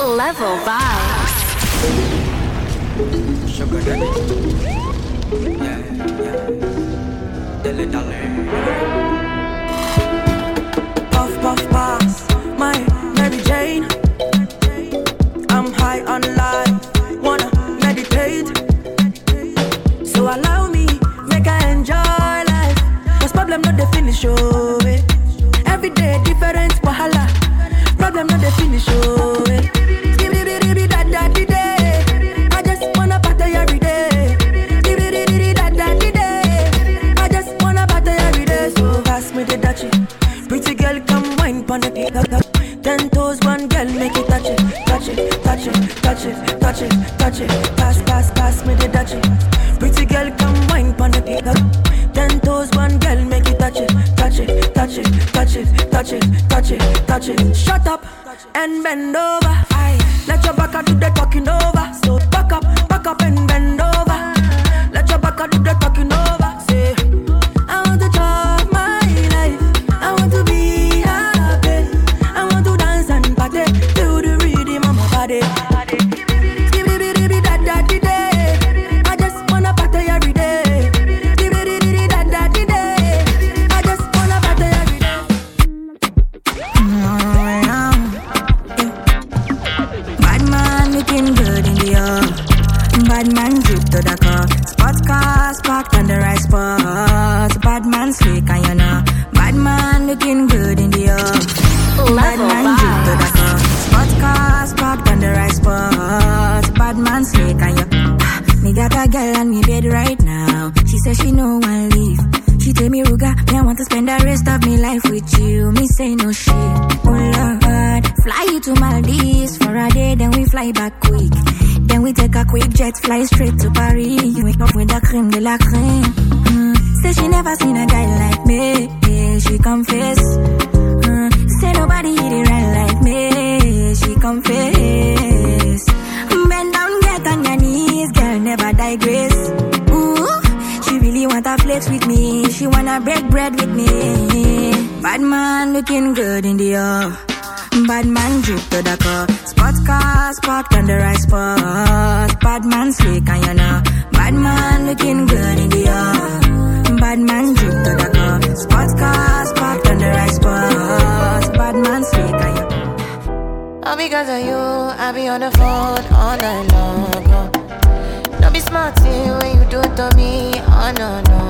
Level vibes. Sugar daddy. Yeah, yeah. Dilly dally. Puff, puff, pass. My Mary Jane. I'm high on life. Wanna meditate. So allow me, make I enjoy life. Cause problem not the finish, oh. Touch it. Shut up and bend over. Aye. Let your back do the talking over. Really with me. She wanna break bread with me. Bad man looking good in the air. Bad man drip to the car. Sports cars parked on the right spot. Bad man slick and you know. Bad man looking good in the air. Bad man drip to the car. Sports cars parked on the right spot. Bad man slick and you know. All because of you, I be on the phone all night long. Don't be smart when you do it to me. Oh no, no.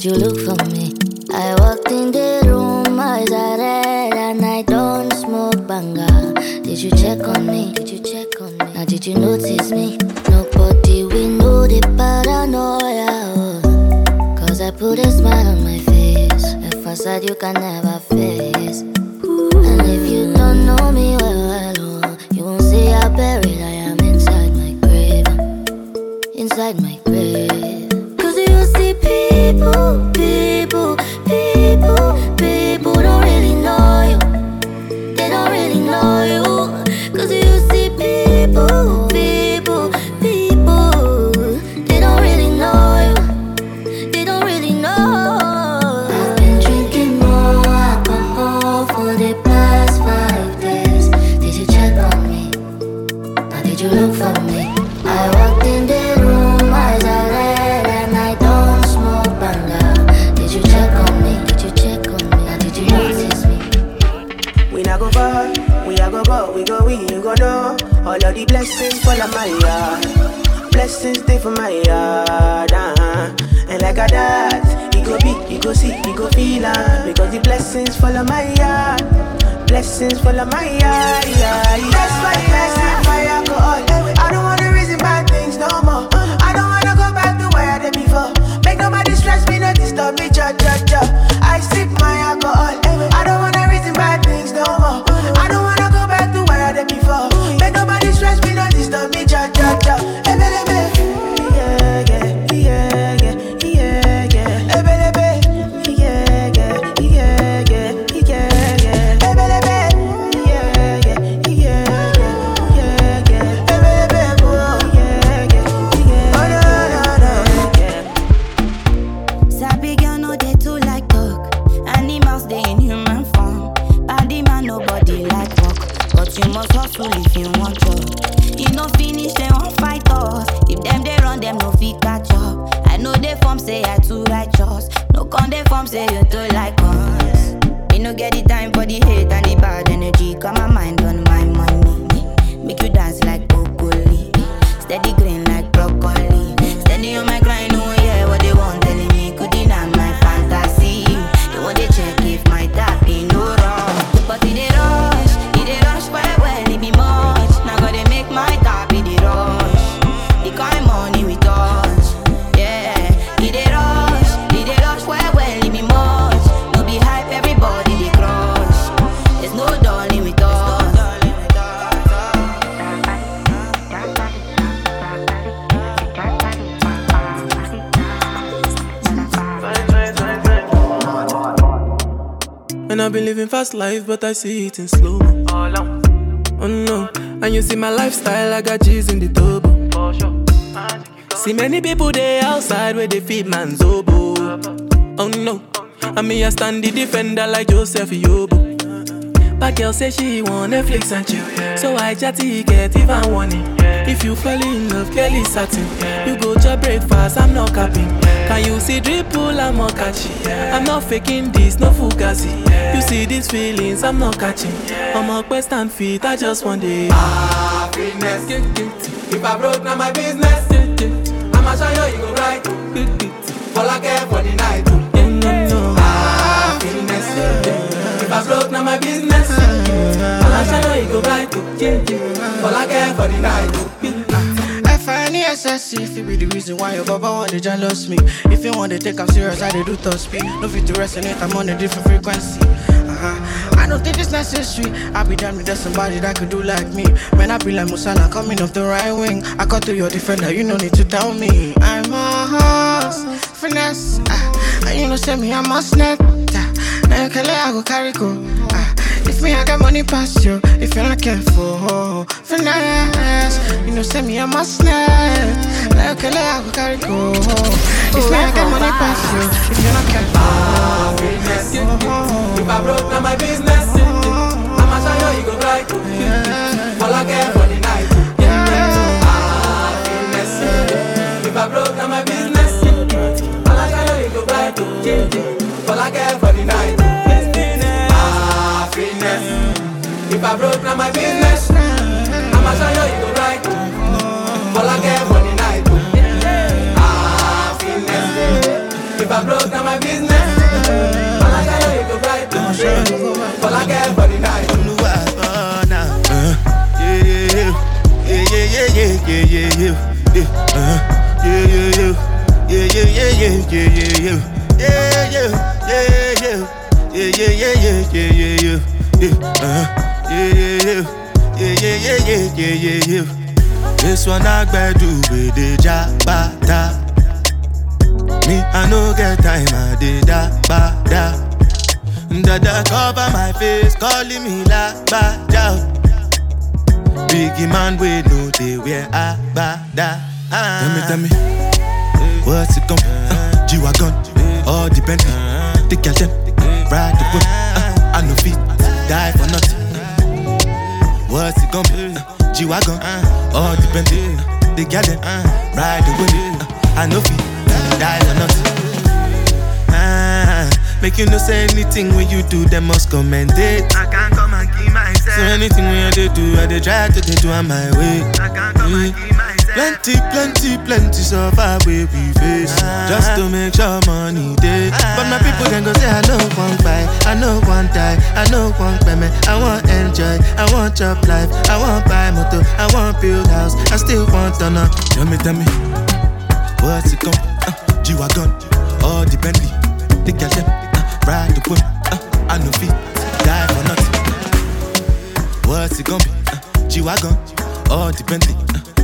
Did you look for me? I walked in the room, eyes are red, and I don't smoke banga. Did you check on me? Did you check on me? Now did you notice me? Nobody we know the paranoia. oh. Cause I put a smile on my face, a facade you can never face. And if you don't know me well, well, oh, you won't see I am Joey, you go know all of the blessings fall on my yard. Blessings stay for my yard, uh-huh. and like a dad, he go be, you go see, he go feel uh, because the blessings fall on my yard. Blessings fall on my yard, yeah, yeah. That's why I fire, alcohol. I don't wanna reason bad things no more. Fast life, but I see it in slow. Oh no, and you see my lifestyle, I got G's in the turbo. See many people there outside where they feed man's oboe. Oh no, and me I stand the defender like Joseph Yobo. But girl say she want Netflix and chill, so I chatty get even warning. If you fall in love, is satin. You go to breakfast, I'm not capping. Can you see dripple, I'm not catchy. I'm not faking this, no fugazi. You see these feelings, I'm not catching. I'm a quest and feet, I just want it. Happiness. If I broke, now my business. I'ma show you, you go right. All I care for the night. Mm-hmm. Happiness. If I broke, now my business. I'ma show you, you go right. All I care for the night. It be the reason why your baba want to jealous me. If you want to take I'm serious, I do top speed No fit to resonate, I'm on a different frequency. Uh-huh. I don't think it's necessary. I be damned if there's somebody that could do like me. Man, I be like Musala coming off the right wing. I cut to your defender, you no need to tell me. I'm a horse, finesse. Uh, you know say me, I'm a snake. Uh, Now you can let I go carry go if me, I got money past you, if you're not careful, finesse. You know, send me a must snap. Like a I go carry go. If me, I got money past you, if you're not careful. Happiness. If I broke, now my business. I'ma show you, you go right. All I care for the night. If I broke, now my business. I'ma show you, you go right. All I care for I broke, now my business. I'ma show you, you go right. All I care for the night. Happiness. If I broke, now my business. All I show you, go right. All I care for the night. Yeah, yeah, yeah. Yeah, yeah, yeah, yeah, yeah, yeah, yeah. Yeah, uh, yeah, yeah, yeah. Yeah, yeah, yeah, yeah, yeah, yeah, yeah. Yeah, yeah, yeah, yeah. Yeah, yeah, yeah, yeah, yeah, yeah, yeah. Yeah, uh, yeah, yeah, yeah. Yeah, yeah, yeah, yeah, yeah, yeah, yeah. This one I gbedu with the jabata. Me, I no get time, I did da ba da. Dada cover my face, calling me la ba da. Biggie man, we know they wear a ba da. Tell me, tell me, ah. What's it come? Uh, ah. ah, G-Wagon, all the Bentley. The them, ride the whip. Uh, I no fit, die for nothing. What's it come? Uh, G-Wagon, all the Bentley. The girl them, ride the whip. Uh, I no fit, die for nothing. Ah, make you no say anything when you do, them must commend it. I can't come and keep myself. So anything when I dey do, I dey try to dey do on my way. I can't come and keep myself. Plenty, plenty, plenty far where we face. Just to make sure money day. But my people can go say, I know one buy, I know one die, I know one payment. I want enjoy, I want job life, I want buy motor, I want build house, I still want to know. Tell me, tell me, what's it come? Uh, G-Wagon, all the Bentley, the them, uh, ride the whip, uh, I know feet, die for nothing. What's it gonna be? Uh, G-Wagon, all the Bentley,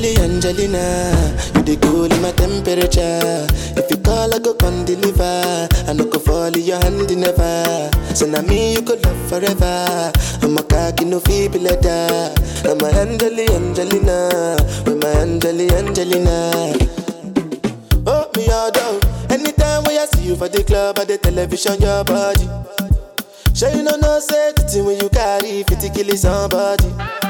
Angeli, Angelina, you the cool in my temperature. If you call, I go come deliver. I no go fall in your hand never. So now me you could love forever. I'm a cocky no feeble letter. I'm a Angeli, Angelina, with my Angeli, Angelina. Oh me all down. Anytime when I see you for the club or the television, your body. Sure you know no say the thing when you carry 50 kill somebody.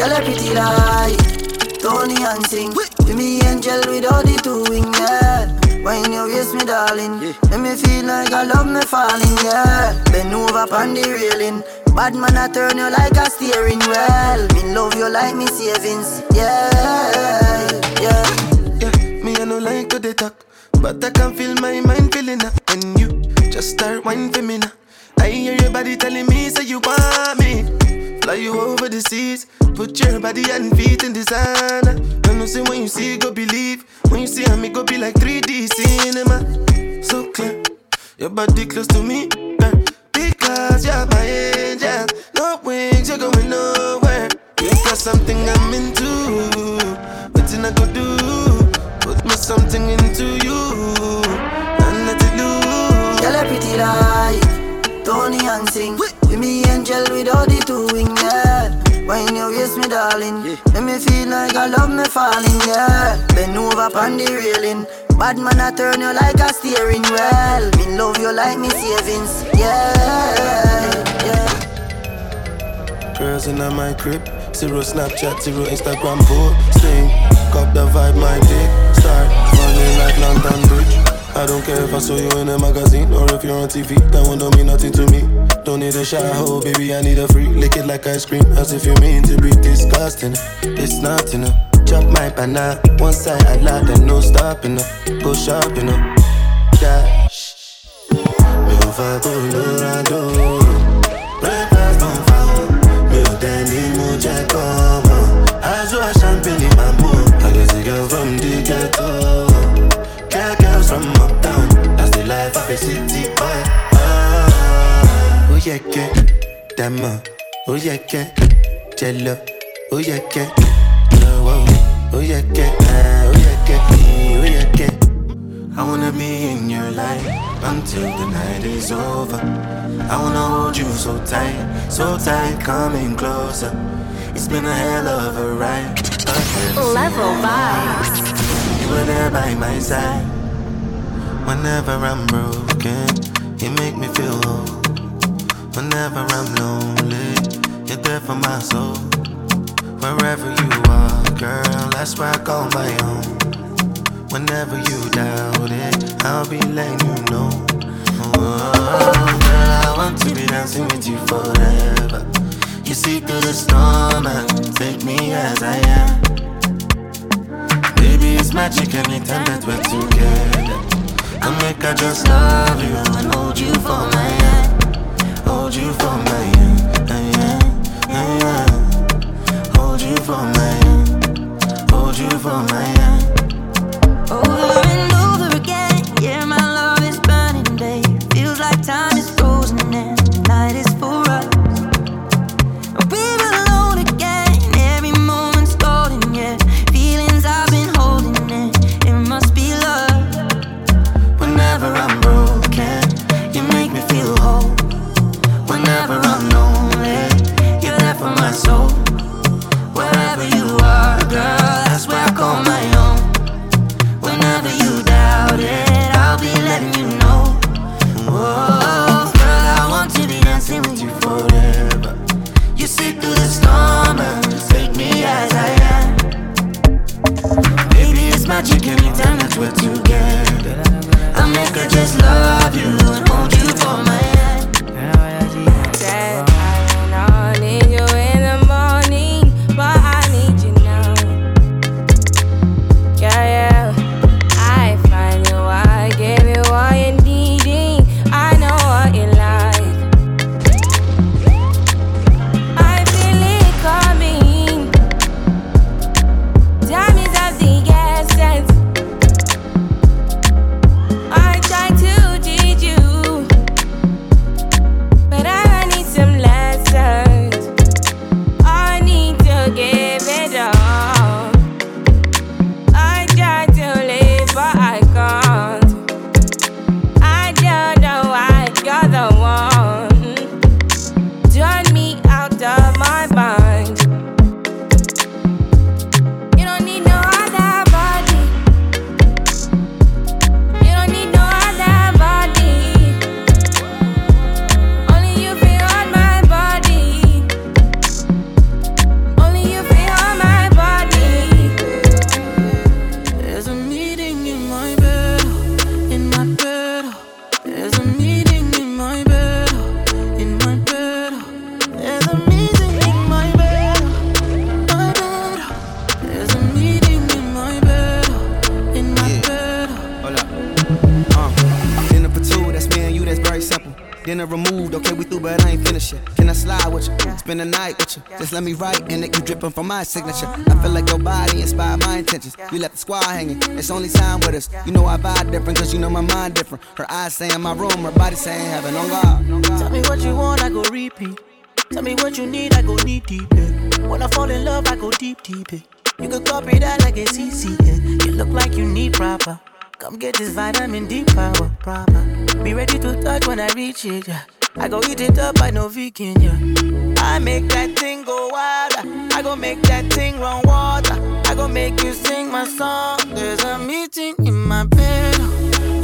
Girl, a pretty like Tony and sing. With me angel with all the two wing, yeah. Wine your waist, me darling. Make me feel like I love me falling, yeah. Bend over on the railing. Bad man, I turn you like a steering wheel. Me love you like me savings, yeah, yeah. Yeah, me I no like to they talk, but I can feel my mind feeling up. And you just start whining for me now. I hear your body telling me say you want me. Fly you over the seas, put your body and feet in designer. I know say when you see go believe, when you see me go be like 3D cinema. So clear, your body close to me, girl, because you're my angel. No wings, you're going nowhere. You got something I'm into. Nothing I could do. Put me something into you. And let it pretty like Tony and sing. With me angel with all the two wing, yeah. Wine your waist, me darling. Make me feel like I love me falling, yeah. Bend over on the railing. Bad man, I turn you like a steering wheel. Me love you like me savings, yeah, yeah. Girls in my crib. Zero Snapchat, zero Instagram posting. Cop the vibe, my dick. Start running like London Bridge. I don't care if I saw you in a magazine or if you're on TV. That one don't mean nothing to me. Don't need a shower, oh baby, I need a free. Lick it like ice cream, as if you mean to be disgusting. It's not enough. Chop my banana, one side I like, then no stopping up. Go shopping up. Dash. Mi ò the life of a. Ah, oh yeah, yeah. Dama. Oh yeah, yeah. Jello. Oh yeah, yeah. Oh, oh. Oh yeah, yeah. Ah, Oh yeah, yeah. Oh yeah. I wanna be in your life until the night is over. I wanna hold you so tight, so tight, coming closer. It's been a hell of a ride. Level vibes. You were there by my side. Whenever I'm broken, you make me feel whole. Whenever I'm lonely, you're there for my soul. Wherever you are, girl, that's where I call my own. Whenever you doubt it, I'll be letting you know. Oh, girl, I want to be dancing with you forever. You see through the storm and take me as I am. Baby, it's magic anytime that we're together. I make I just love you and hold you for my hand. Hold you for my hand. hand, hand. Hold you for my hand. Hold you for my hand. Let me write and it you dripping from my signature. I feel like your body inspired my intentions. You left the squad hanging. It's only time with us. You know I vibe different, cause you know my mind different. Her eyes saying my room, her body saying heaven on God. Tell me what you want, I go repeat. Tell me what you need, I go deep deep. Yeah. When I fall in love, I go deep deep. Yeah. You could copy that like it's easy. Yeah. You look like you need proper. Come get this vitamin D power proper. Be ready to touch when I reach it. Yeah. I go eat it up, I know vegan. Yeah. I make that thing go wild. I go make that thing run water. I go make you sing my song. There's a meeting in my bed,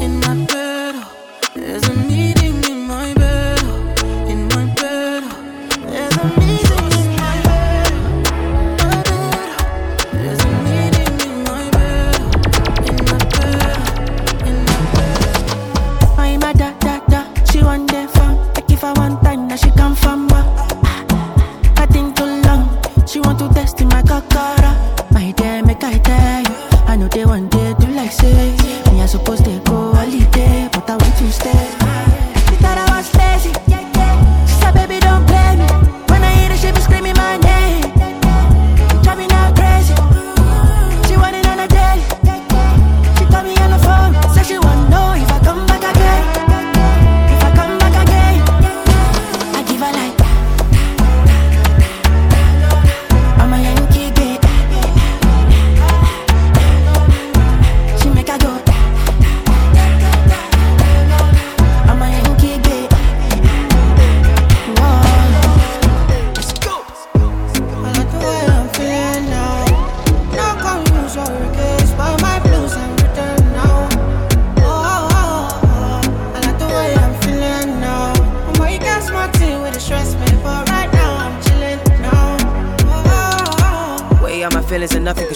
in my bed. There's a meeting in my bed, in my bed. There's a meeting dear, make I know they want day do like say. Me I suppose they go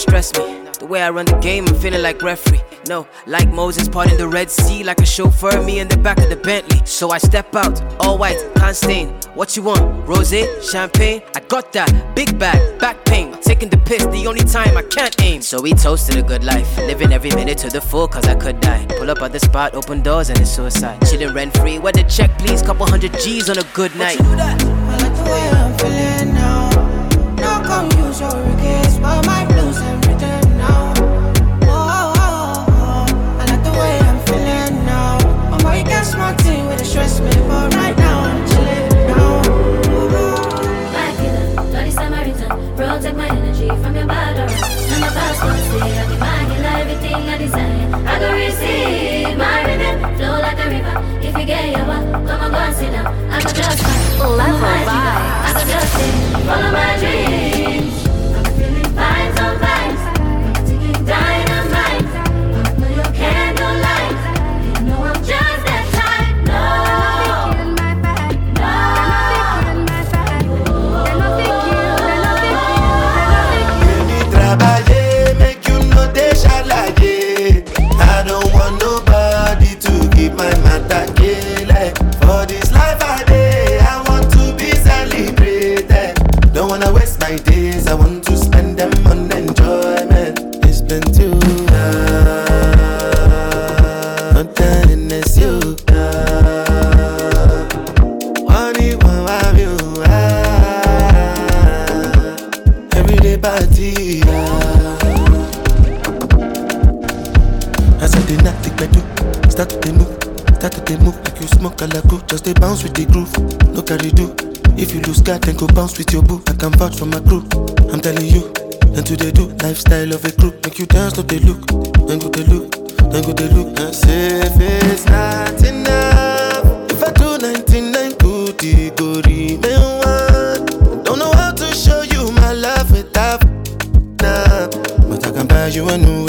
stress me. The way I run the game, I'm feeling like referee. No, like Moses parting the Red Sea, like a chauffeur, me in the back of the Bentley. So I step out, all white, can't stain. What you want? Rose, champagne? I got that. Big bag, back pain. Taking the piss, the only time I can't aim. So we toasted a good life, living every minute to the full, cause I could die. Pull up at the spot, open doors, and it's suicide. Chilling rent free, where the check, please? Couple hundred G's on a good night. I like the way I'm feeling now. No confuse your regrets, but my And my passport say I be everything I design. I go receive my rhythm, flow like a river. If you get your come on, go and sit down. I go just fine. Level my. I go just sing, follow my dreams. Start to dey move like you smoke alago. Just they bounce with the groove, no carry do. If you lose guard, then go bounce with your boo. I can vouch for my crew. I'm telling you, and to they do lifestyle of a crew. Make you dance, no they look, then go they look, then go they look. And say if it's not enough, if I do 99 good, it go remain one. Don't know how to show you my love without nah. But I can buy you a new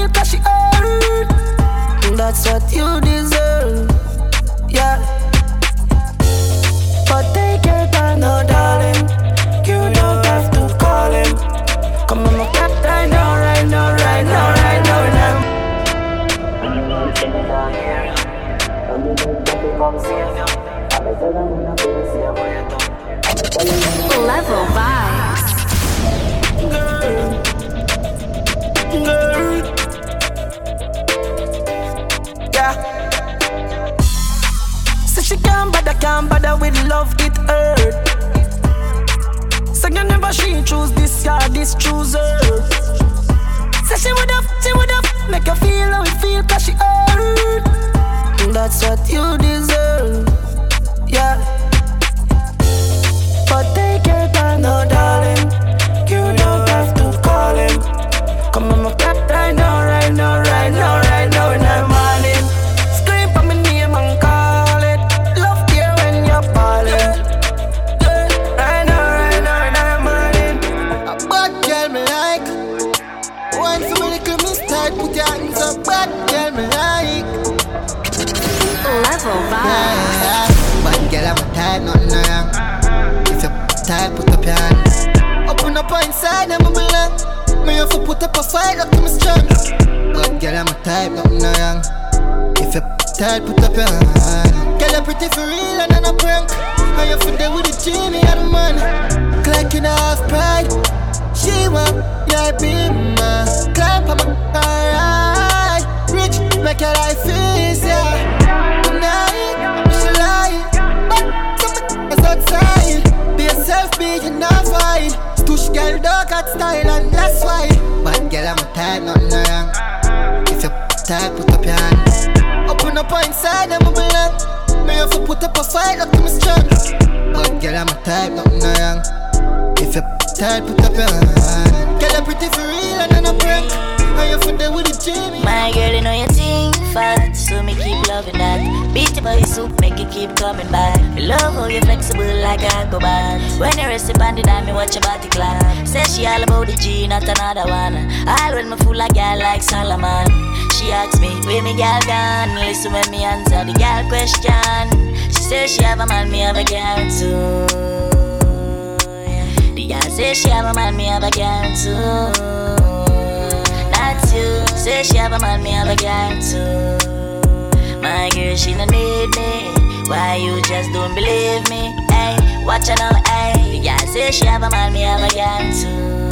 real cause she earned. That's what you deserve. Yeah. But take your time, no darling. You don't have to call him. Come on, my captain, alright, alright, alright, alright. Level vibes. Girl. Girl. Can't bother, with love, it hurt. So you never she choose this guy, this chooser. Say she would have, she would have, make you feel how it feel, cause she hurt. That's what you deserve, yeah. But take your time, no darling. You don't have to call him. Come on, my right now, right now, right now, Me have put up a fight, look to me strong. Bad girl I'm a type, nothing wrong. If you're tired, put up your hand. Girl, you're pretty for real and I'm a prank. How you feel there with the Jimmy and the man? Clock in half pride. She want your beamer. Climb on my alright. Rich, make your life easier. Tonight, I'm just lying. But something is outside. Be yourself, be you not fine. Girl, dog at style, and that's why. Bad girl, I'm a type, nothing wrong. If you're tired, put up your hand. Open up inside, I'm a belong. Me have to put up a fight, look to me strong. Bad girl, I'm a type, nothing wrong. If you're tired, put up your hand. Girl, you're pretty for real, and I'm a prank. How you feel there with the Jimmy? My girl, you know you your body soup, make it keep coming back. Me love how you flexible like a go bad. When you rest upon the dime, me watch your body clap. Say she all about the G, not another one. All when me fool like girl like Solomon. She asks me, where me girl gone? Listen when me answer the girl question. She says she have a man, me have a girl too. The girl say she have a man, me have a girl too. Not you. Say she have a man, me have a girl too. My girl, she no need me. Why you just don't believe me? Hey, watch her now, hey. The girl say she have a man, me have a girl too.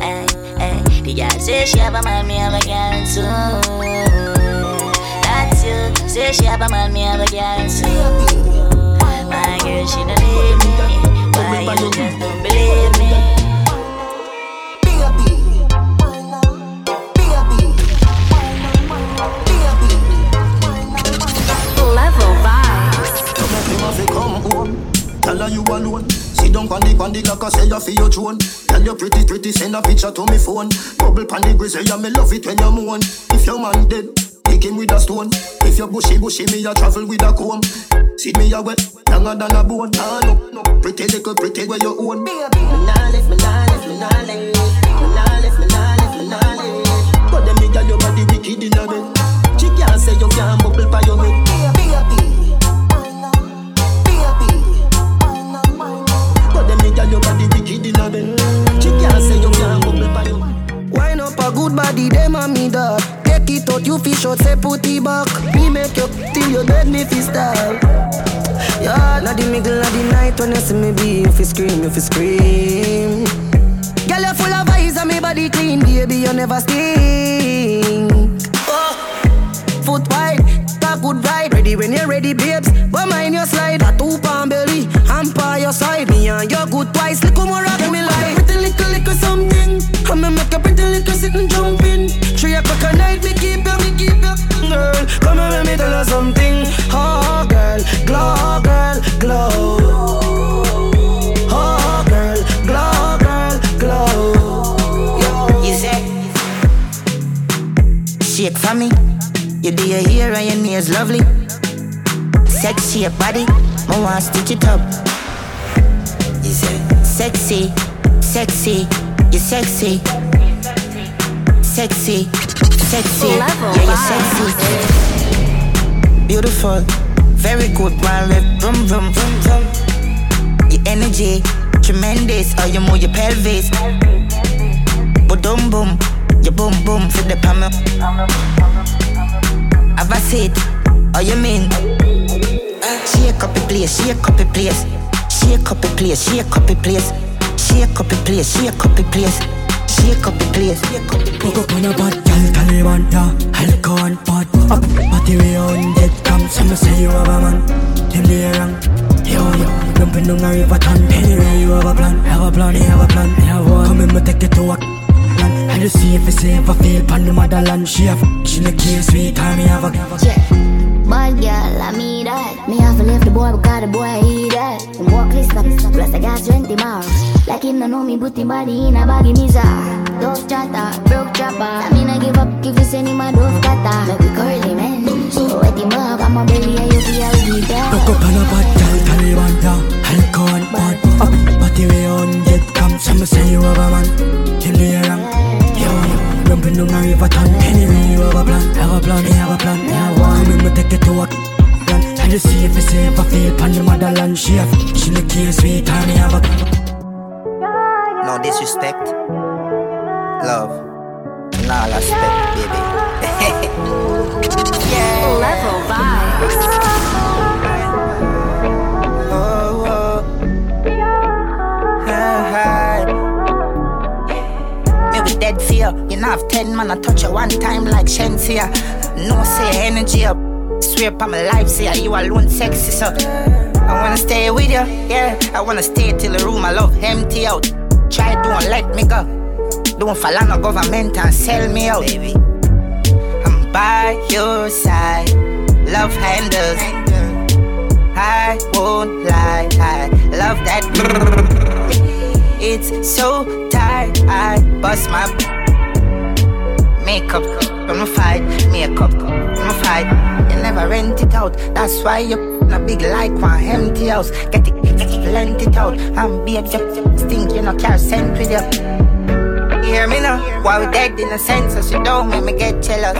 Hey, hey. The girl say she have a man, me have a girl too. That's you. Say she have a man, me have a girl too. My girl, she no need me. Why you just don't believe me? Tell her you alone. Sit down on the on the like I say you feel your throne. Tell you pretty pretty send a picture to me phone. Bubble pan the grizzly, yeah me love it when you moan. If your man dead, pick him with a stone. If you bushy bushy, me a travel with a comb. See me a wet, younger than a bone. Ah no no, pretty little pretty where you own. Me nah live, me nah live, me nah live, me nah live, me nah live, me nah live. But them me girl your body wicked in a bed. She can't say you can't bubble by your head. Girl your body wicked in a bed. She can't say you can't bubble by your. Wine up a good body, them and me dog. Take it out, you fish out, say put it back. Me make you till you dead, me fi style. Yeah, na the middle of the night when you see me be, you fi scream, you fi scream. Girl, you full of eyes and me body clean, baby, you never stink. Oh, foot wide, a good ride. Ready when you're ready, babes. Something. Oh, girl, glow, girl, glow. Oh, girl, glow, girl, glow. Yo. You say, shake for me. You do your hair and your nails lovely. Sexy your body, I want stitch it up. You say, sexy, sexy, you sexy, sexy, sexy, yeah you five. sexy. Beautiful, very good, one vroom vroom vroom vroom. Your energy, tremendous, oh, how you move your pelvis. Boom boom, your boom boom for the palm. Have a seat, how you mean? Ah, shake up the place, shake up the place, shake up the place, shake up the place, shake up the place, shake up the place, shake up the place. Hook up on a bad girl, Taliban, yeah Alcohol bad Up, party we on dead Come, some say you have a man till the wrong. Yo, yo, jumping down a river ton. Anyway, you have a plan, have a plan, you have a plan, you have one. Come in, me take it to a plan. I just see if it's I feel pan the motherland. She have, she the case, sweet time, me have a. Yeah. Bad girl, I mean. Me have to leave the boy because the boy he that. Him walk listen, plus I got 20 miles. Like him no know me, put him body in a baggy misa. Dove chatter, broke chopper. I mean I give up if you send him a dove cutter. Make we curly man. So wet him up, I'm a belly and you feel we that. Cock up on a bad girl, Taliban down. Alcohol, bad up. Body way on, get come. Some say you have a man. The wrong. Yo, yo, jumping down a river ton. Anyway, you have a plan, have a plan, you have a plan, you have one. Come in, me take it to a plan. I just see if it's safe, I feel pan the motherland. She have, she in the case, sweet time, me have a. No disrespect. Love. In all aspect, baby. yeah. Level vibes. Oh, oh. Hey, hey. Me be dead fear. You know have ten man, I touch you one time like Shenseea. No say energy up. Swear upon my life, say are you alone sexy, so I wanna stay with you, yeah. I wanna stay till the room I love empty out. Try don't let me go. Don't fall on the government and sell me out, baby. I'm by your side. Love handles. I won't lie. I love that. It's so tight. I bust my makeup. From a fight, makeup. Fight. You never rent it out. That's why you a big like one empty house. Get it, get it, lent it out. I'm be a stink, you know, carry scent with you. You hear me now? Why we dead in a sense, so she don't make me get jealous.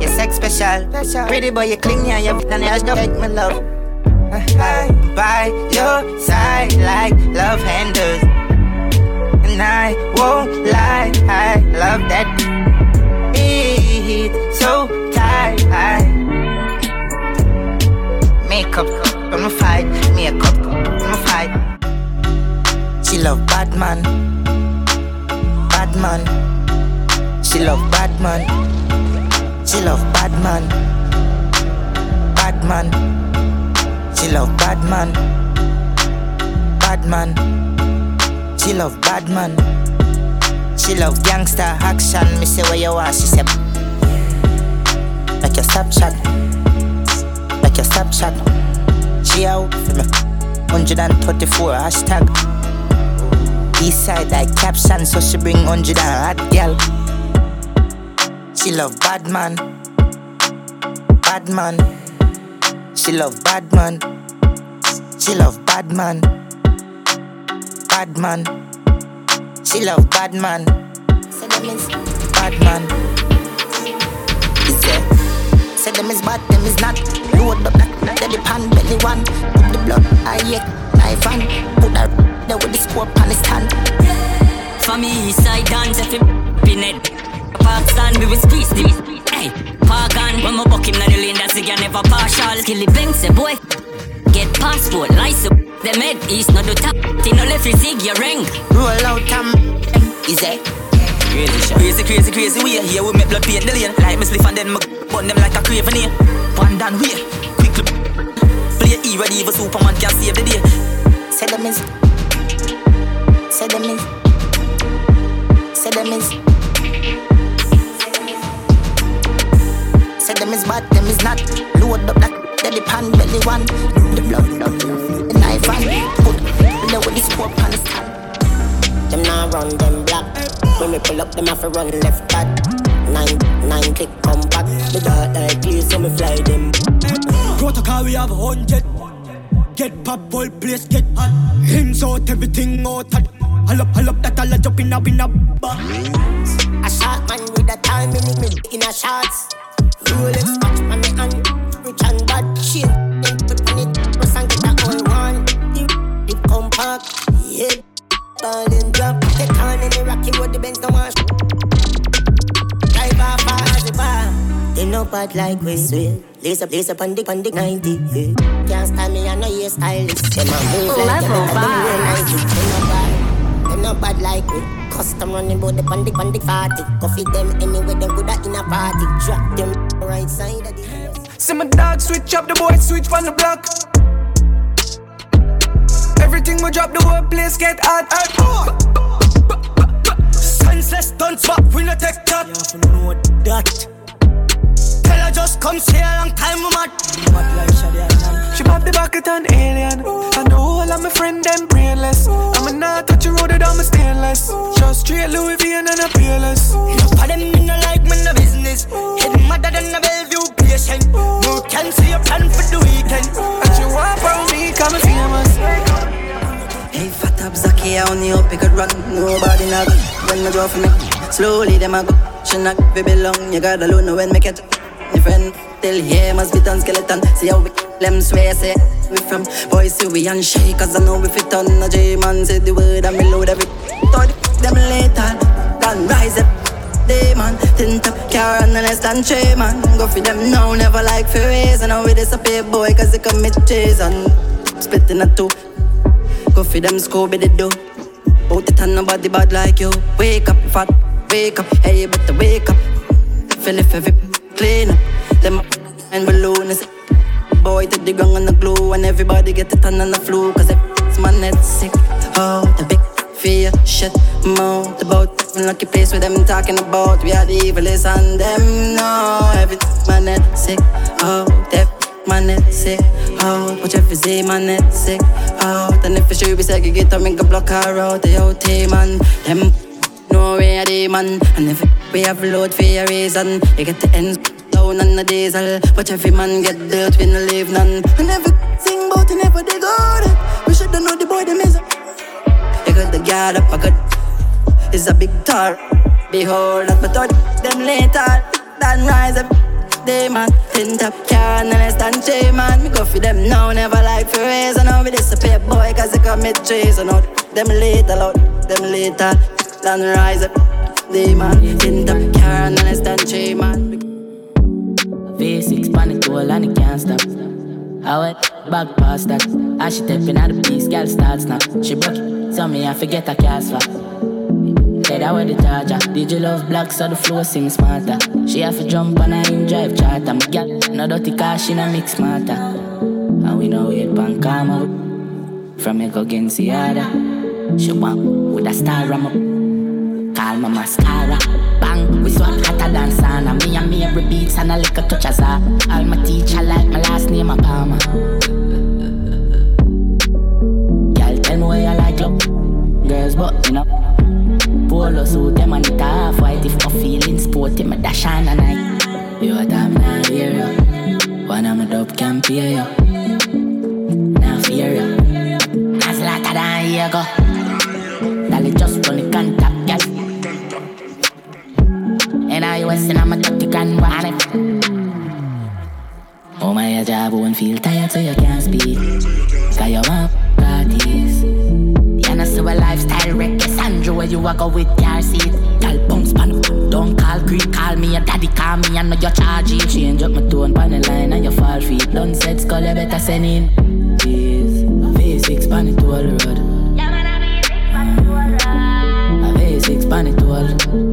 You're sex special. special. Pretty boy, you cling, yeah, you and you just take me love. I by your side like love handles. And I won't lie, I love that. It's so Makeup, gonna fight. Makeup, gonna fight. She love bad man. Bad man. She love bad man. She love bad man. Bad man. She love bad man. Bad man. She love bad man. She love gangster action. Me say where you are. She say your Snapchat, like your Snapchat. She out for me. 134 hashtag. East side like caption, so she bring 100 and hot girl. She love bad man, bad man. She love bad man. She love bad man. Bad man. She love bad man. Say them is bad man. Is? Say them is bad, them is not. Load the black, then the pan belly one. Put the blood, I yeah, knife on. Put her there with the scope on his stand. For me, east side dance, if it. Park stand, we will squeeze the Hey, park on. When my buck him, na the lane, that's again never partial. Skilly bang, say boy. Get passport, license. Them head east, not the top. Tino left his zig, your ring. Roll out, um, is it? Crazy. Crazy, crazy, crazy way. Here we make blood paint the lane. Like me spliff and then me burn them like a craven here. One down way. Quickly play E ready even Superman can save the day. Say them is. Say them is. Say them is. Say them is bad, them is not. Load up like the pan belly one. The blood, blood, the knife and put the with scope on stand. Them now run them black. When we pull up, them have to run left back. Nine, nine click compact. The dark like please, so me fly them. Protocol we have a hundred. Get pop, whole place get hot. Hands out, everything out. hot. Hull up, hull up, that all a jump in a in a bar. A shot man with a time in me in a shots. Rolex watch on me hand, rich and bad shit. Then put on it, press and get a whole one. It compact, yeah. Ball and drop, get on in the rocky road, the Benz no wash. Drive off as. They no bad like we swear. Lace up, lace up on the, on the 90, yeah. Can't stand me, I know you're stylist. Them a move like them, Level I don't wear Nike. Them no bad, them no bad like we. Custom running bout the pandy, pandy 40. Coffee them anywhere, them good in a party. Drop them right side of the house. See my dog switch up, the boy switch from the block. Everything we drop, the whole place get hot. hot. Senseless don't swap, we no take that. You know that. Tell her just come stay a long time, we mad. Mad like She pop the bucket on alien. And the whole of my friend them brainless. I'ma not touch a road it on my stainless. Just straight Louis V and a peerless. Enough of them me no like me no business. Head madder than a Bellevue patient. No can see a plan for the weekend. And you walk around me, come famous. Hey, fat up Zaki, I only hope you could run. Nobody not when I draw for me. Slowly, them I go. She not be belong. You gotta know when me catch your friend. Till here must be done skeleton. See how we them swear say we from boys see we and shake cause I know we fit on a J man say the word and me load every thought them later done rise up day man tint up car and less than three man go for them now never like for reason now we disappear boy cause they commit treason split in a two Go for them Scooby the do. Out it and nobody bad like you. Wake up, fat, wake up. Hey, you better wake up. Feel if every clean up. Them and balloon is boy to the gang and the glue and everybody get it on the flu cause it's my net sick. Oh, the big fear shit mouth about lucky place where them talking about we are the evilest and them no every my net sick. Oh, that my net sick. Oh, watch every say my net sick. Oh, then if it's true, we segregate or make a block her out. The OT man, them know we are the man. And if we have load for a reason, you get the ends down on the diesel. Watch every man get dirt, we no leave none. And every sing about it, never they go it. We shoulda know the boy, them is. You got the guard up, I got. It's a big tar. Behold, that my thought, them later. Then rise up day, man. Tint up car and less than J, man. Me go for them now, never like for raise. And now we disappear, boy, cause they commit treason. Out them later, out them later. Then rise up, day, man. Tint up car and less than J, man. V6 panic toll and it can't stop. I went back past that. As she stepping out the piece, girl starts now. She broke it, so me I forget a cast for. Said I wear the charger. Did you love black so the flow sing smarter? She have to jump on a in drive charter. My gal, no dirty car, she no mix smarter. And we know it pan karma. From me go against. She want with a star ram up. Call my mascara. Bang, we swap hotter than sauna. Me and me every beats and I like a touch as a. All my teacher like my last name a Palmer. Girl, tell like. Girls, but you know. Polo suit, and it half white. If I'm feeling sporty, me dash on a night. You a time now hear you One of my dope can pay you Now fear you As later than here go Dolly just run the contact, girl And I was in I'm a 30 grand one Oh my job won't feel tired so you can't speak. Cause you want lifestyle wreck Sandra where you a go with car seat. Girl bounce pan Don't call creep Call me your daddy Call me I know your charge it Change up my tone pan the line And you fall feet. Done set skull you better send in. Jeez V6 pan it all road. A V6 pan it all A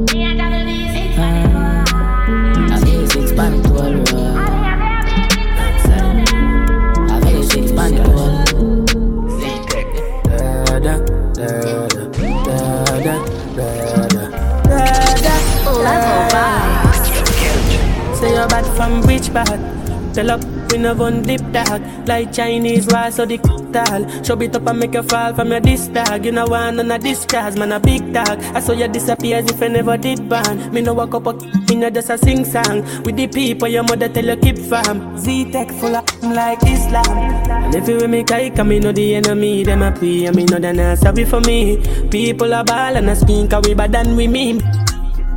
bad from which? Tell up, we no one dip dog. Like Chinese rice or the tall. Show it up and make you fall from your disc dog You know one on a discharge, man a big dog. I saw you disappear as if I never did ban Me no walk up a me no just a sing song. With the people your mother tell you keep fam Z-Tech full of like Islam. And if you with me kike, me know the enemy Them a pray, and me know they not sorry for me. People are ball and a skin, cause we bad than we mean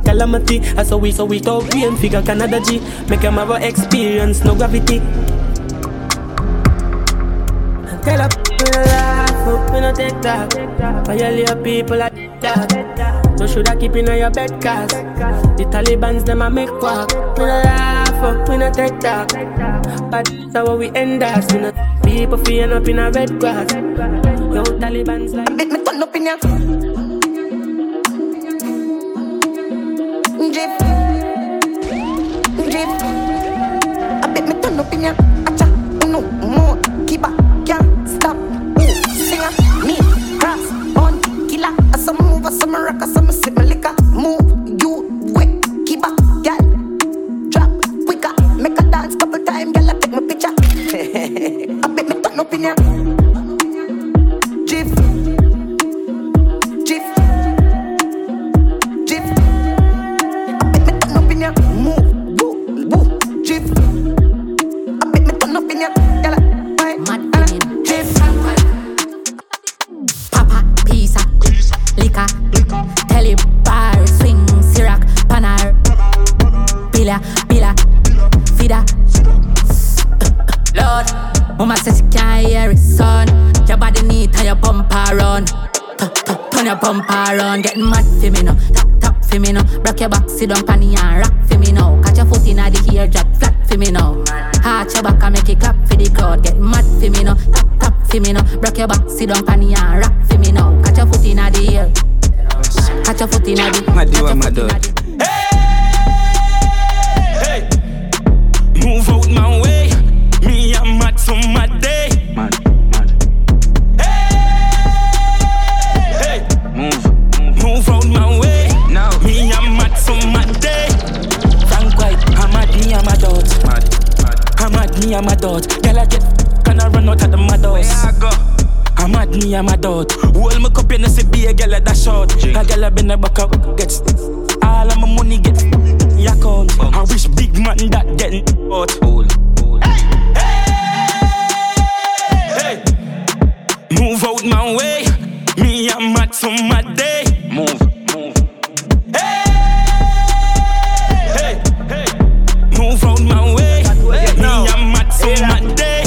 calamity. I saw we so we talk rain figure Canada G. Make them have a experience, no gravity. And tell up, we no laugh up, we no take talk. Violate people I at that. So should I keep in your bed cause the Taliban's them a make walk. We no laugh we no take talk. But that's how we end us. We no people feeling up in a red grass. Yo, Taliban's like. Make me turn up in ya. Drip, drip. I some move, I some rock, I some sip my liquor. Move, you, wet, kiba, gal. Drop, quicker, make a dance couple time, gal. I take my picture. I bet me turn up Sit down pan and rock for me now. Catch your foot in the ear, drop flat for me now. Heart your back and make it clap for the crowd. Get mad for me now. Tap tap for me now. Rock your back, sit down pan and rock for me now. Catch your foot in the ear. Catch your foot in the. My dear, my dog. I'm mad on my day. Frank White, I'm mad, me I'm a dot. I'm mad, me I'm a dot. Girl I get cannot run doubt. Hold my cup, you know, see be a girl at that short. A girl I been a back up, gets all of my money get your account. I wish big man that getting out. Hey, hey, hey. Move out my way. Me, I'm mad so my day. Move, move. Hey, hey, hey. Move out my way. Me, I'm mad so my day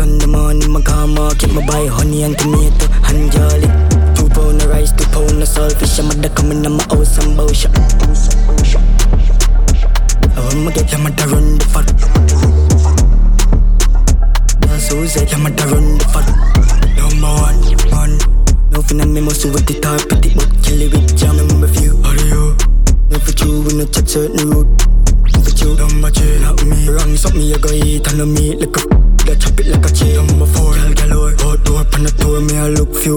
on the morning, my car market, my buy honey and tomato and jolly. Two pound of rice, two pound of saltfish, I'm at the coming in my house and bow shop. Oh, I'ma get, I'm at run the fat. That's who eh, said, I'm at run the fat. Number one, one. Nothing on me, must with the top, pretty, but kill it with jam, number few. How do you? Not for you, we not chat certain route. For you, don't match it, not me. Wrong, something you go eat, and no meat, like a I chop it like a oh, oh, on my phone. Girl galore, outdoor pan the tour, me I look few.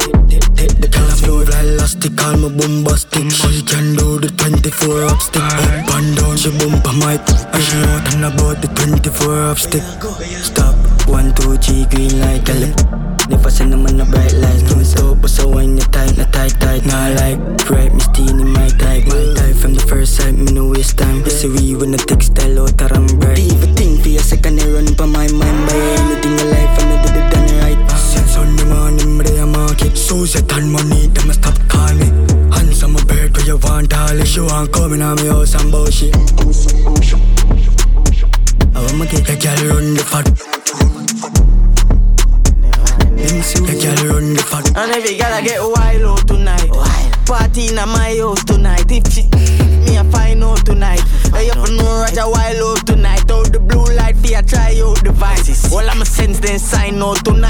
Take the color flow, fly elastic, call me bombastic. She can do the 24 up stick, up and down. She bump a mic, and she out and about the 24 up stick. Stop, one two three green light, girl. Never send them on the bright lights. Me stop, but so when you tight, not tight, tight. Nah, like, right, steam in my type. My type from the first sight, me no waste time. We when the textile out, I'm then sign out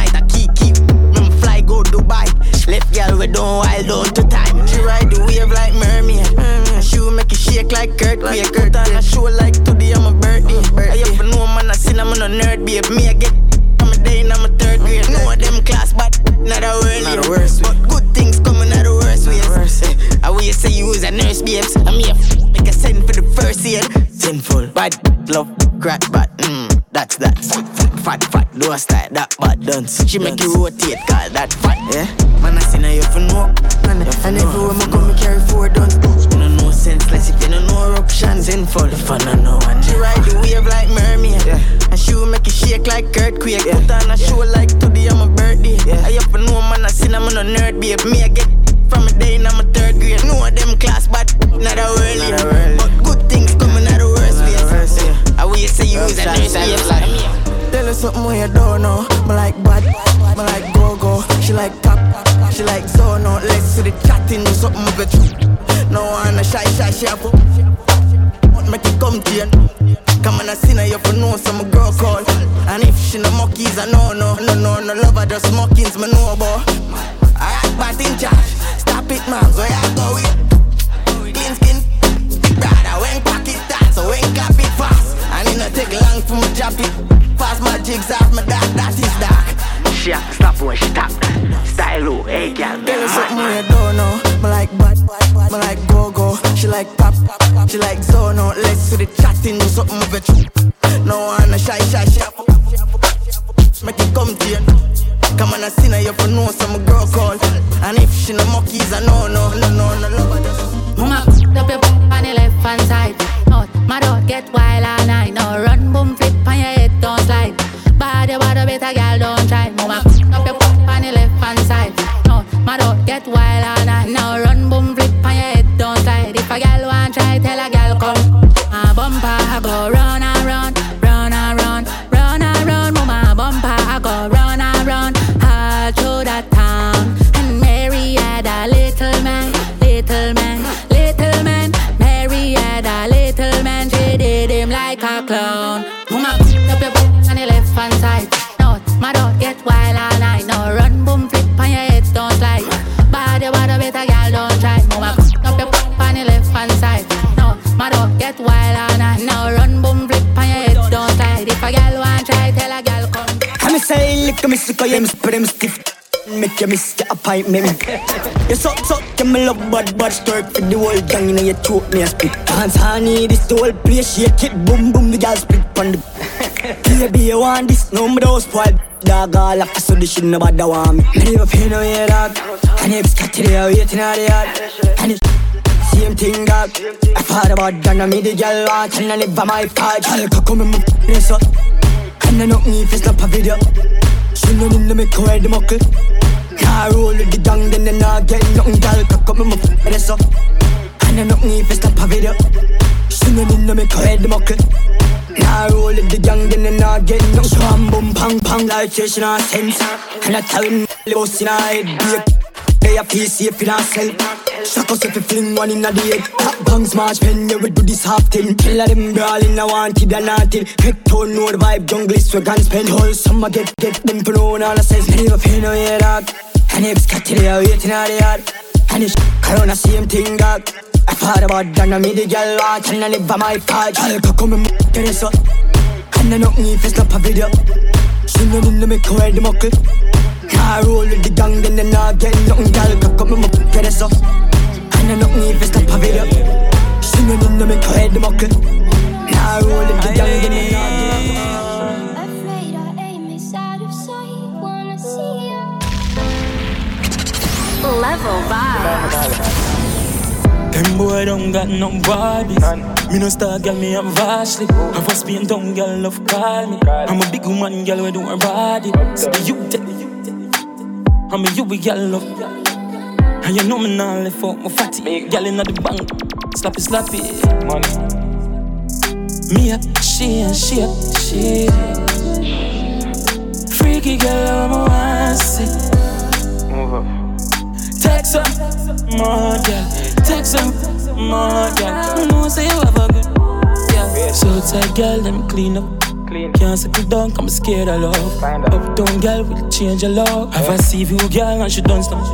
She make you rotate, Come on, I see now you for know some girl call. And if she no monkeys, I know, no, no, no, no, no. Mama, up your on the left hand side. Out, my dog get wild your appointment You suck suck you me love bad bad stir for the whole gang. You know you choke me a spit. Dance honey this the whole place. Shake it boom boom the girl split on the Baby you want this? No me don't spoil. Dog all up so the shit nobody want me. Me never pay no way dog. And if it's cut today waiting out the yard. And it's same thing dog. I thought about that. Now me the girl want And I live by my part Girl come in my place up. And I me if it's not a video. She know in the make her the muckle Car roll with the gang then they not get nothing Girl cock up my foot and so And I know me if it's not a video know in the make the muckle. Car roll with the gang then they not get nothing Swam boom pang pang like she not sense And I tell him the boss in her head Break they a feel safe in Shock us if you fling one in a day Top bang smash pen, yeah we do this half thing. Killer them brawling, I wanted and wanted Head tone, the vibe, jungle is swag and spend. Whole summer get, get them for no one. All I says never pay no head dog And it's cut today, I waiting out the yard And it's corona same thing dog I thought about that, now me the girl want And I live by my part Girl, cock come and get it so. And I know me if it's not a video She know the make her the muckle Car roll with the gang, then they not get nothing Girl, cock up my get it so. And I know me if it's not a video She know the make her the muckle Car roll with the gang, then Level vibes. Them boy don't got no bodies. Me no star girl, me have Ashley. Have a spin down girl, love call me. I'm a big woman, girl, we do her body. So the you tell I'm a you we girl love. And you know me now left out my fatty. Girl inna the bank, slappy slappy. Money. Me up, she and she up, she. Freaky girl, I'm a want see. Move up. Text her, more girl. Text her, more girl. You know say you have a good, yeah. So tight girl, let me clean up. Can't settle down, I'm scared of love. Uptown girl will change your love. Have a you girl and she done stuff.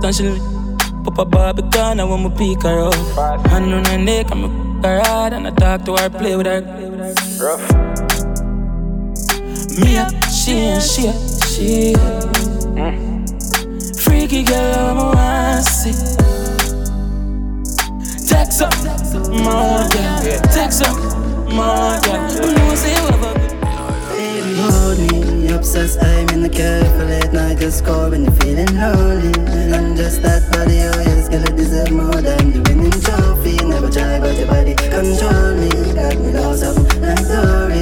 Then she pop a Barbican, I want me pick her up. Hand on her neck, I'm a her hard and I talk to her, play with her. Rough. Me up, she and she up, she. Freaky girl, I'm a. Text up, more girl. Text up, more girl. You know say you have. Baby, hold me, obsessed. I'm in the for late night. Just call when you're feeling lonely. And just that body, oh yes, girl, it deserve more than the winning trophy. Never try, but your body control me. Got me lost like Dory.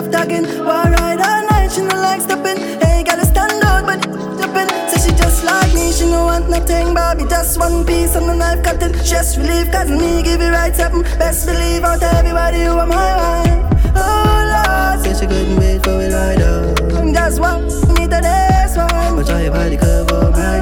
Love talking. Why ride all night? She no like stopping. Hey, gotta stand out, but jumping. Say she just like me, she no want nothing. Bobby, just one piece on the knife cutting. Stress relief, cause me give it right something. Best believe out everybody you are my wife. Oh Lord, say she couldn't wait for it right up. Just one me to this one. But try your body oh my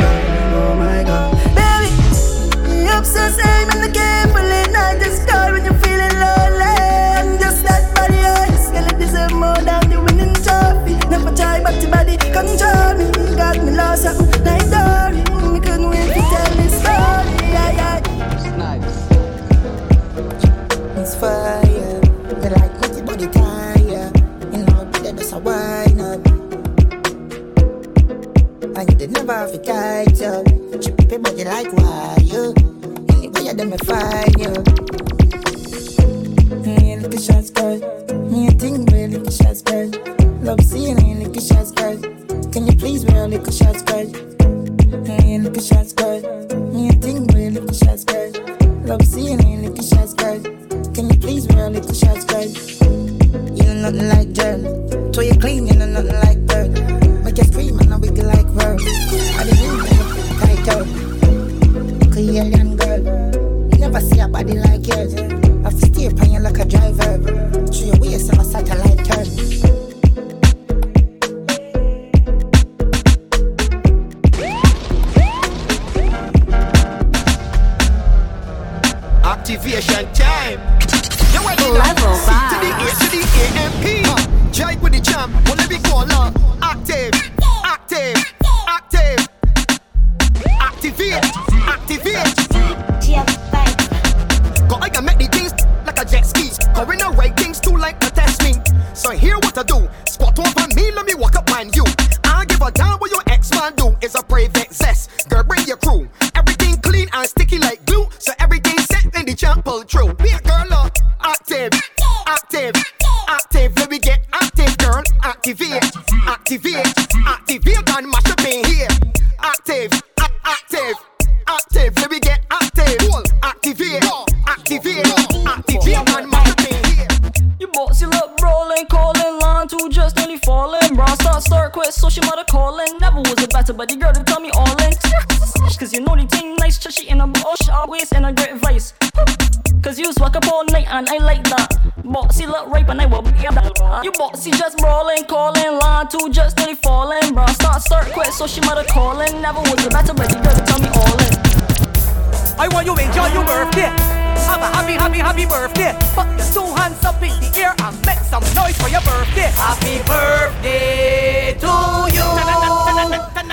birthday. Put your two hands up in the air and make some noise for your birthday. Happy birthday to you.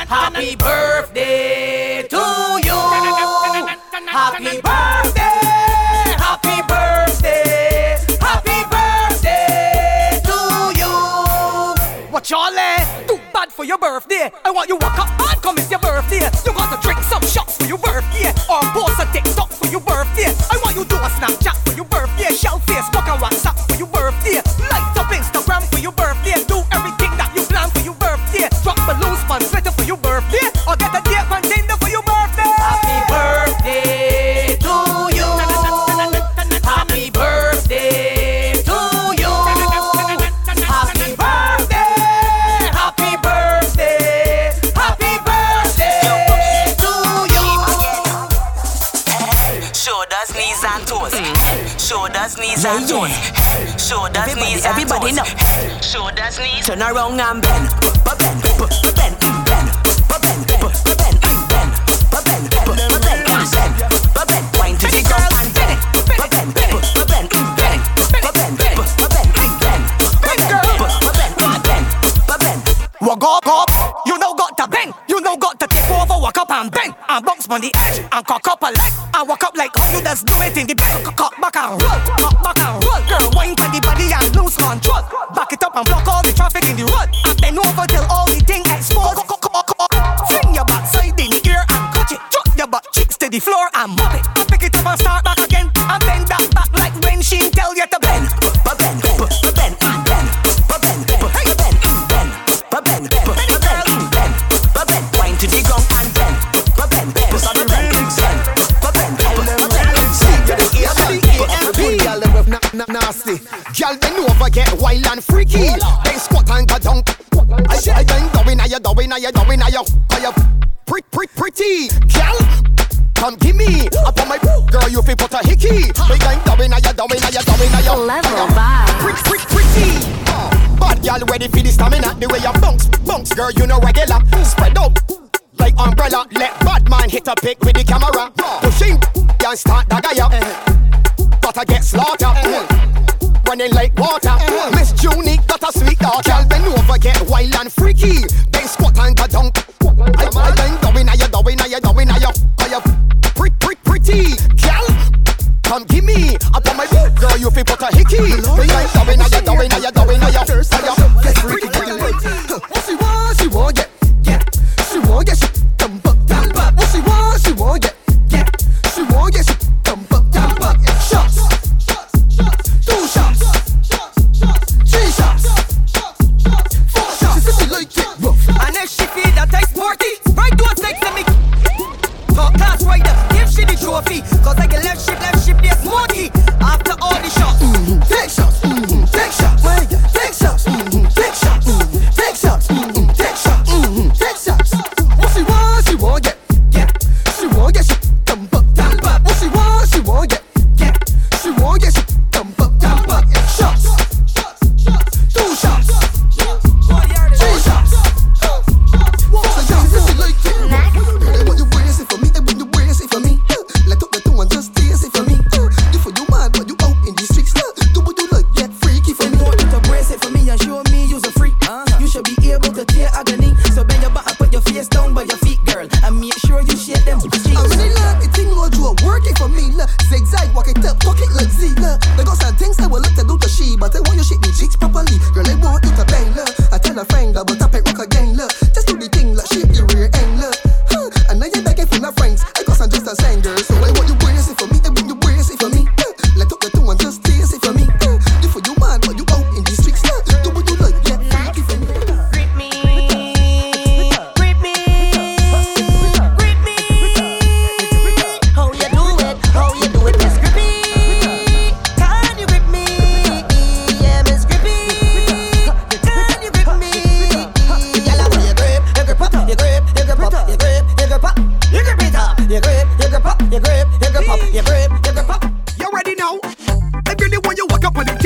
Happy birthday to you. Happy birthday. Happy birthday. Happy birthday to you. What y'all eh? Too bad for your birthday. I want you walk up and come it's your birthday. You got to drink some shots for your birthday or post a TikTok for your birthday. I want you do a Snapchat Everybody know. Head, shoulders, knees. Turn around and bend. Bend. Bend. Bend. Bend. Bend. Bend. Go, go. You know got to bend, you know got to take over, walk up and bang, and bounce on the edge, and cock up a leg, and walk up like how you just do it in the bed, cock back and roll, cock back and roll. in the road. you doing now, yo? Are you pre Pretty, pretty, girl. Come give me up on my girl. You feel put a hickey. Big time doing now, you doing now, you doing now, yo? Level five. Pre pre pretty. Uh, bad gal ready for the stamina. The way you bounce, bounce, girl, you know regular. Spread out like umbrella. Let bad man hit a pick with the camera. Pushing and start dagger, yo. But I get slaughtered. Running like water get wild and freaky. Then squat and go dunk. I, I then doing, I you doing, I you doing, I you, I you pretty, pretty, pretty, girl, Come give me up on my boot, girl. You feel put a hickey. Then I doing, I you doing, I you doing, I you, I you.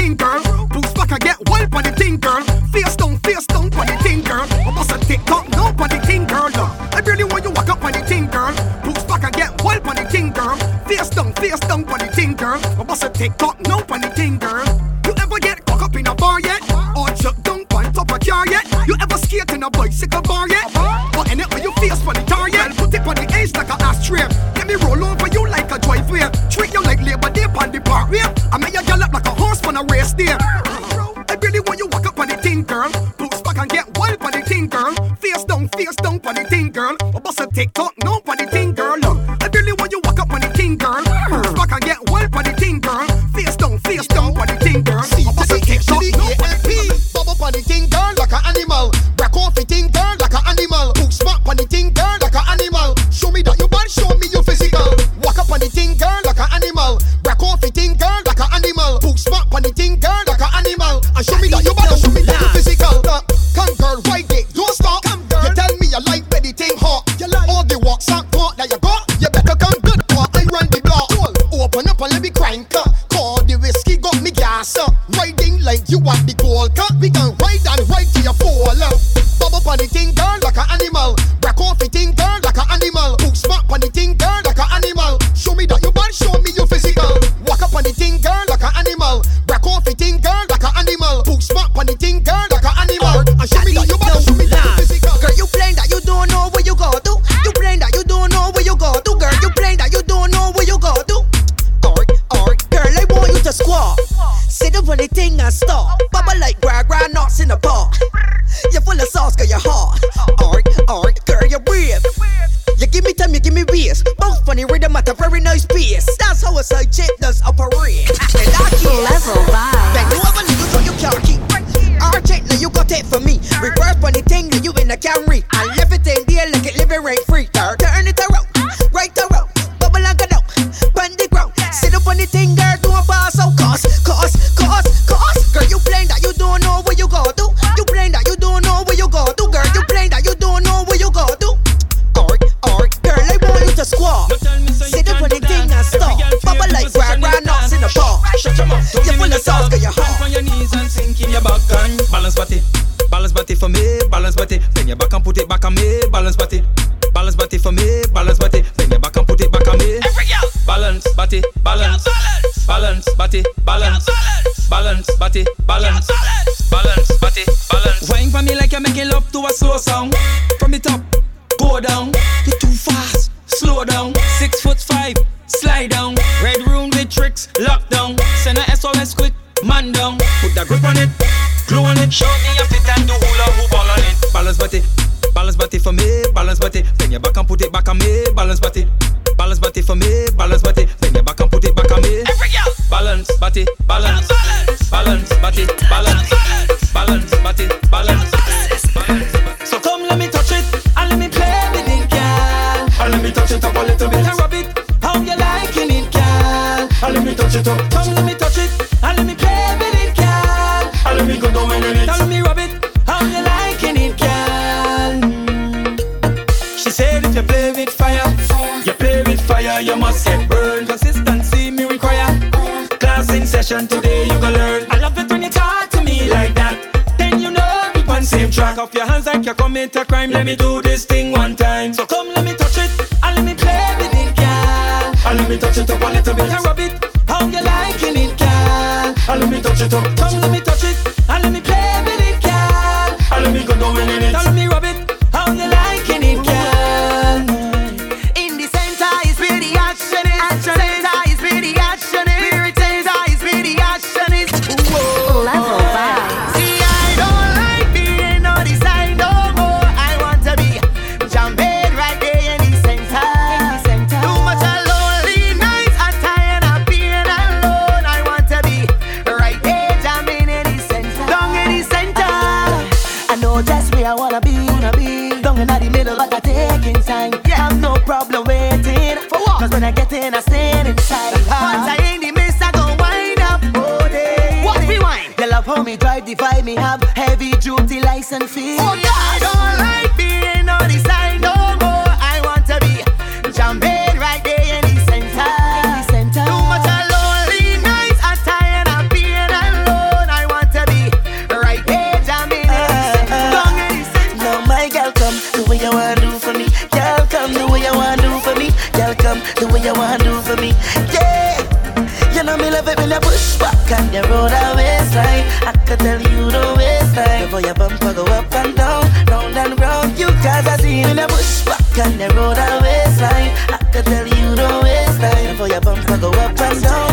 thing, girl. Boost back, I get wild on the thing, girl. Face down, face down on the thing, girl. I must have tick tock, no on the thing, girl. I really want you walk up on the thing, girl. Boost back, I get wild on the thing, girl. Face down, face down on the thing, girl. I must have tick tock, no on the thing, commit a crime, let me do this thing one time. So come, let me touch it, and let me play with it, girl. And let me touch it up a little bit and rub it. How you liking it, girl? And let me touch it up, come, let me. How me drive the vibe, me have heavy duty license fee. Oh, yeah, I don't like being on the side no more. I want to be jumping right there in the center. Too much lonely nights, I'm tired of being alone. I want to be right there uh, uh, uh. in the center. Now my girl come, the way you wanna do for me. Girl come, the way you wanna do for me. Girl come, the way you wanna do for me. Yeah, you know me love it when you push back and you roll away right. I could tell you the way right. Before your bumper go up and down, round and round. You guys are seen in a bush back and they roll that waistline. I could tell you the way right. Before your bumper go up and down.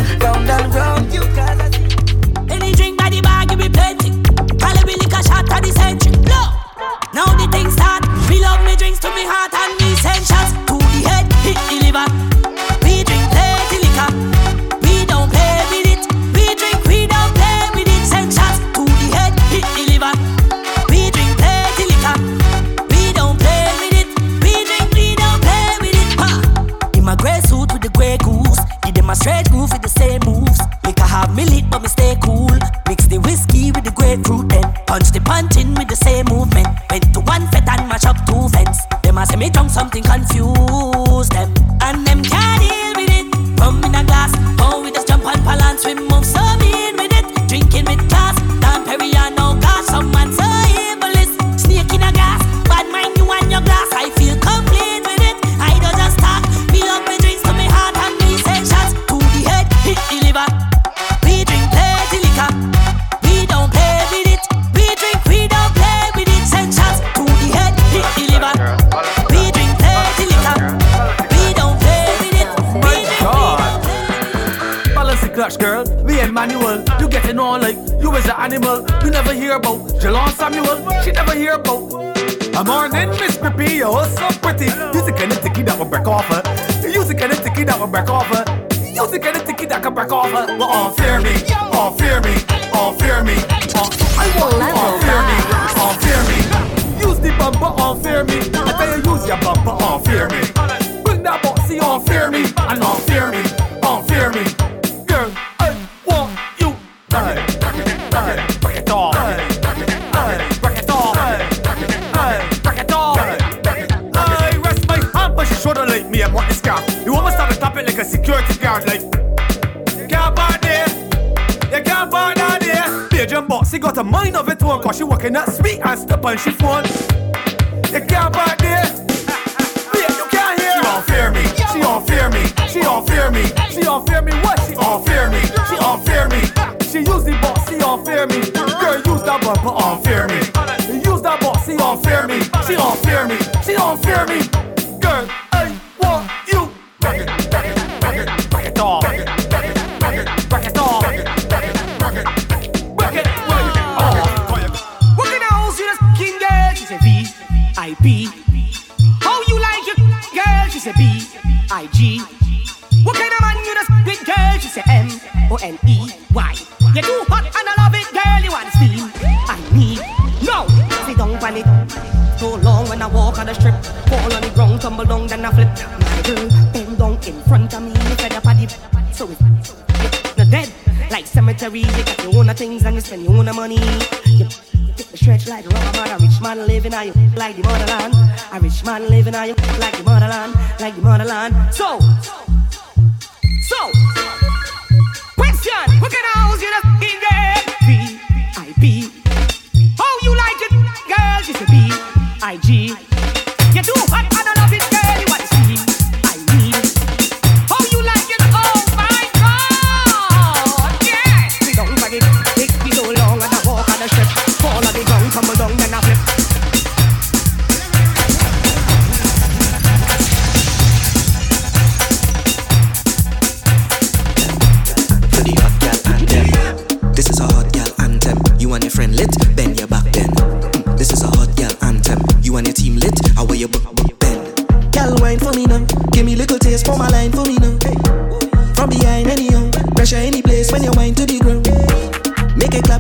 she walking that sweet and step and she phone.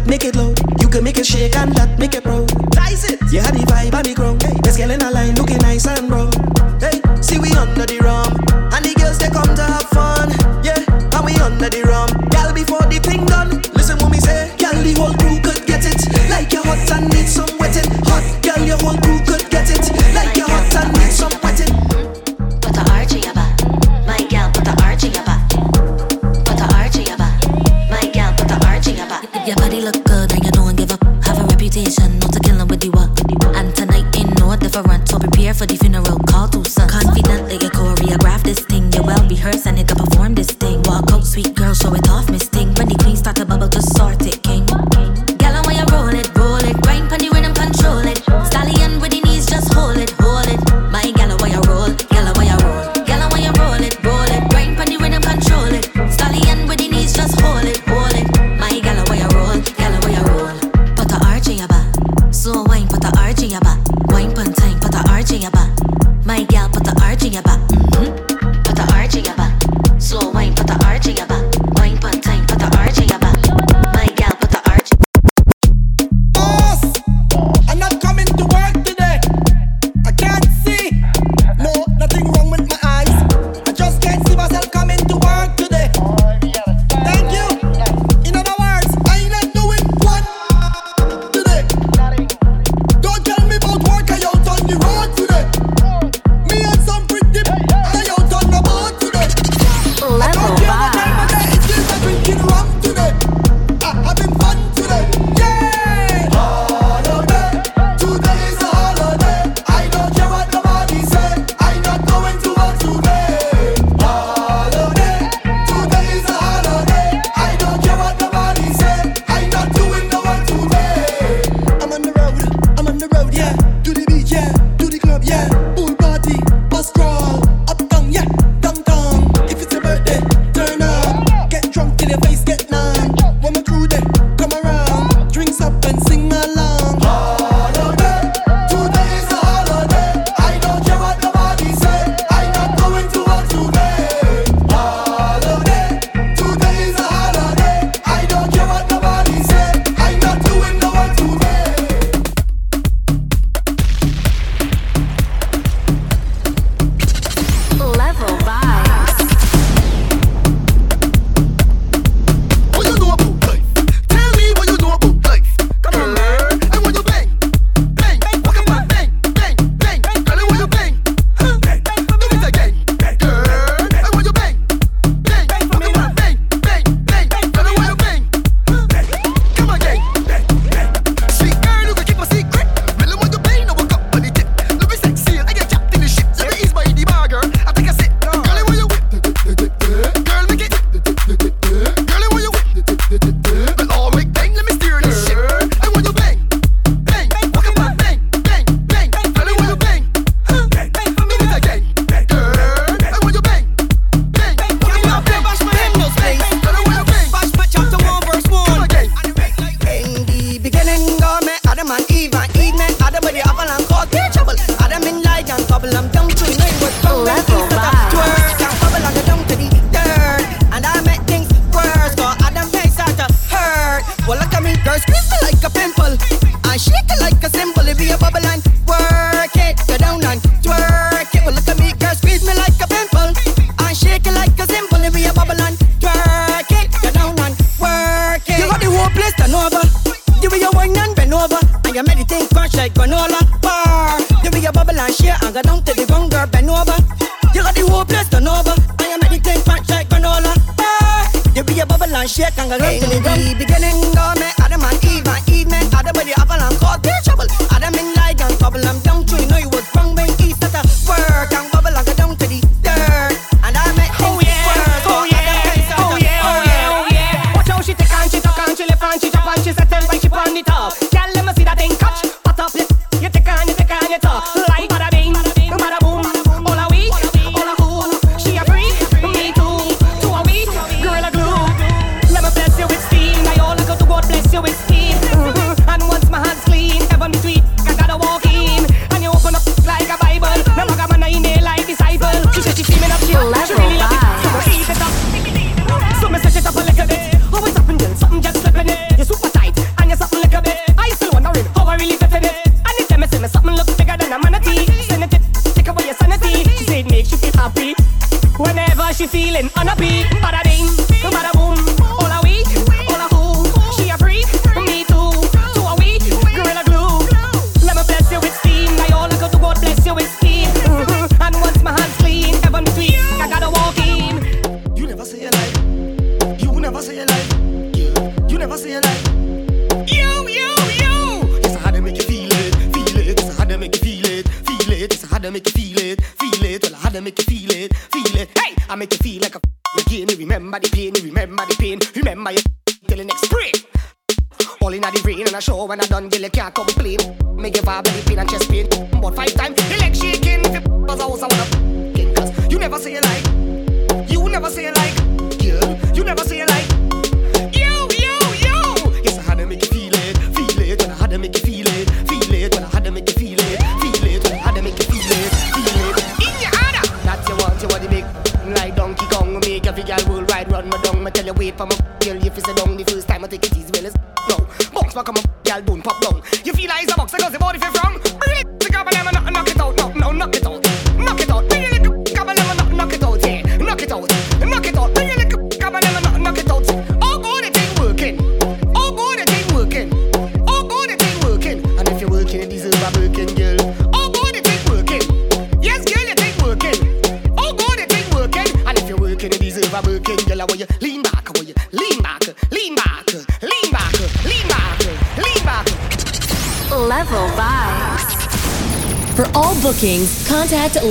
make it low. You can make it shake and that make it pro. Nice it. You had the vibe and the ground. Hey. Let's in a line, looking nice and brown.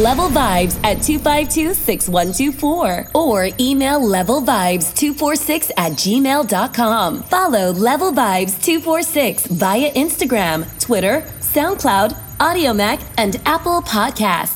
levelvibes at 252-6124 or email levelvibes246 at gmail.com. Follow Level Vibes 246 via Instagram, Twitter, SoundCloud, Audiomack, and Apple Podcasts.